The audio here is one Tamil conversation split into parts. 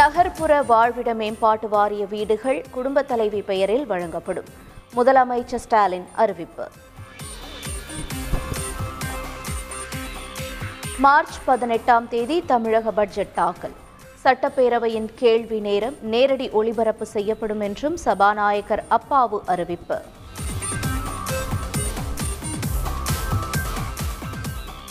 நகர்ப்புற வாழ்விட மேம்பாட்டு வாரிய வீடுகள் குடும்ப தலைவி பெயரில் வழங்கப்படும். முதலமைச்சர் ஸ்டாலின் அறிவிப்பு. மார்ச் பதினெட்டாம் தேதி தமிழக பட்ஜெட் தாக்கல். சட்டப்பேரவையின் கேள்வி நேரம் நேரடி ஒளிபரப்பு செய்யப்படும் என்றும் சபாநாயகர் அப்பாவு அறிவிப்பு.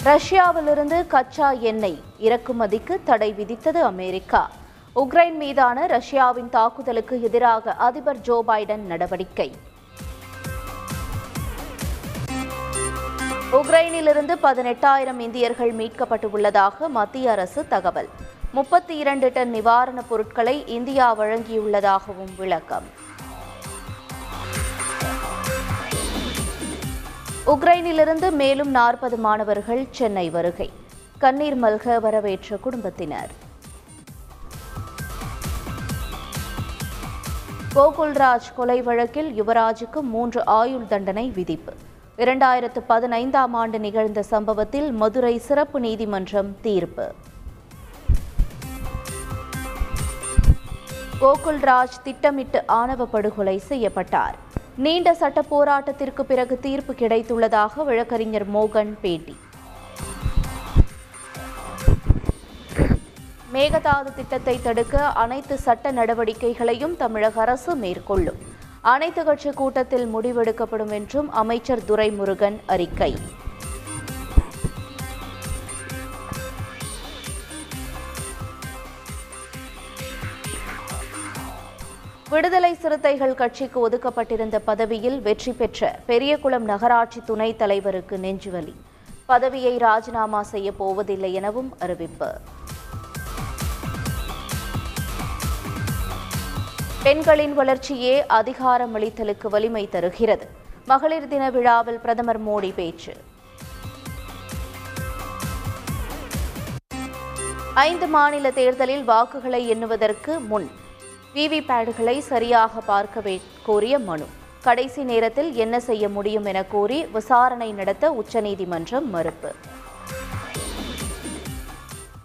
ரஷ்யாவிலிருந்து கச்சா எண்ணெய் இறக்குமதிக்கு தடை விதித்தது அமெரிக்கா. உக்ரைன் மீதான ரஷ்யாவின் தாக்குதலுக்கு எதிராக அதிபர் ஜோ பைடன் நடவடிக்கை. உக்ரைனிலிருந்து பதினெட்டாயிரம் இந்தியர்கள் மீட்கப்பட்டுள்ளதாக மத்திய அரசு தகவல். முப்பத்தி இரண்டு டன் நிவாரணப் பொருட்களை இந்தியா வழங்கியுள்ளதாகவும் விளக்கம். உக்ரைனிலிருந்து மேலும் நாற்பது மாணவர்கள் சென்னை வருகை. கண்ணீர் மல்க வரவேற்ற குடும்பத்தினர். கோகுல்ராஜ் கொலை வழக்கில் யுவராஜுக்கு மூன்று ஆயுள் தண்டனை விதிப்பு. இரண்டாயிரத்து பதினைந்தாம் ஆண்டு நிகழ்ந்த சம்பவத்தில் மதுரை சிறப்பு நீதிமன்றம் தீர்ப்பு. கோகுல்ராஜ் திட்டமிட்டு ஆணவ படுகொலை செய்யப்பட்டார். நீண்ட சட்ட போராட்டத்திற்கு பிறகு தீர்ப்பு கிடைத்துள்ளதாக வழக்கறிஞர் மோகன் பேட்டி. மேகதாது திட்டத்தை தடுக்க அனைத்து சட்ட நடவடிக்கைகளையும் தமிழக அரசு மேற்கொள்ளும். அனைத்து கட்சி கூட்டத்தில் முடிவெடுக்கப்படும் என்றும் அமைச்சர் துரைமுருகன் அறிக்கை. விடுதலை சிறுத்தைகள் கட்சிக்கு ஒதுக்கப்பட்டிருந்த பதவியில் வெற்றி பெற்ற பெரியகுளம் நகராட்சி துணைத் தலைவருக்கு நெஞ்சுவலி. பதவியை ராஜினாமா செய்ய போவதில்லை எனவும் அறிவிப்பு. பெண்களின் வளர்ச்சியே அதிகாரமளித்தலுக்கு வலிமை தருகிறது. மகளிர் தின விழாவில் பிரதமர் மோடி பேச்சு. ஐந்து மாநில தேர்தலில் வாக்குகளை எண்ணுவதற்கு முன் விவிபேடுகளை சரியாக பார்க்க கோரிய மனு. கடைசி நேரத்தில் என்ன செய்ய முடியும் என கூறி விசாரணை நடத்த உச்சநீதிமன்றம் மறுப்பு.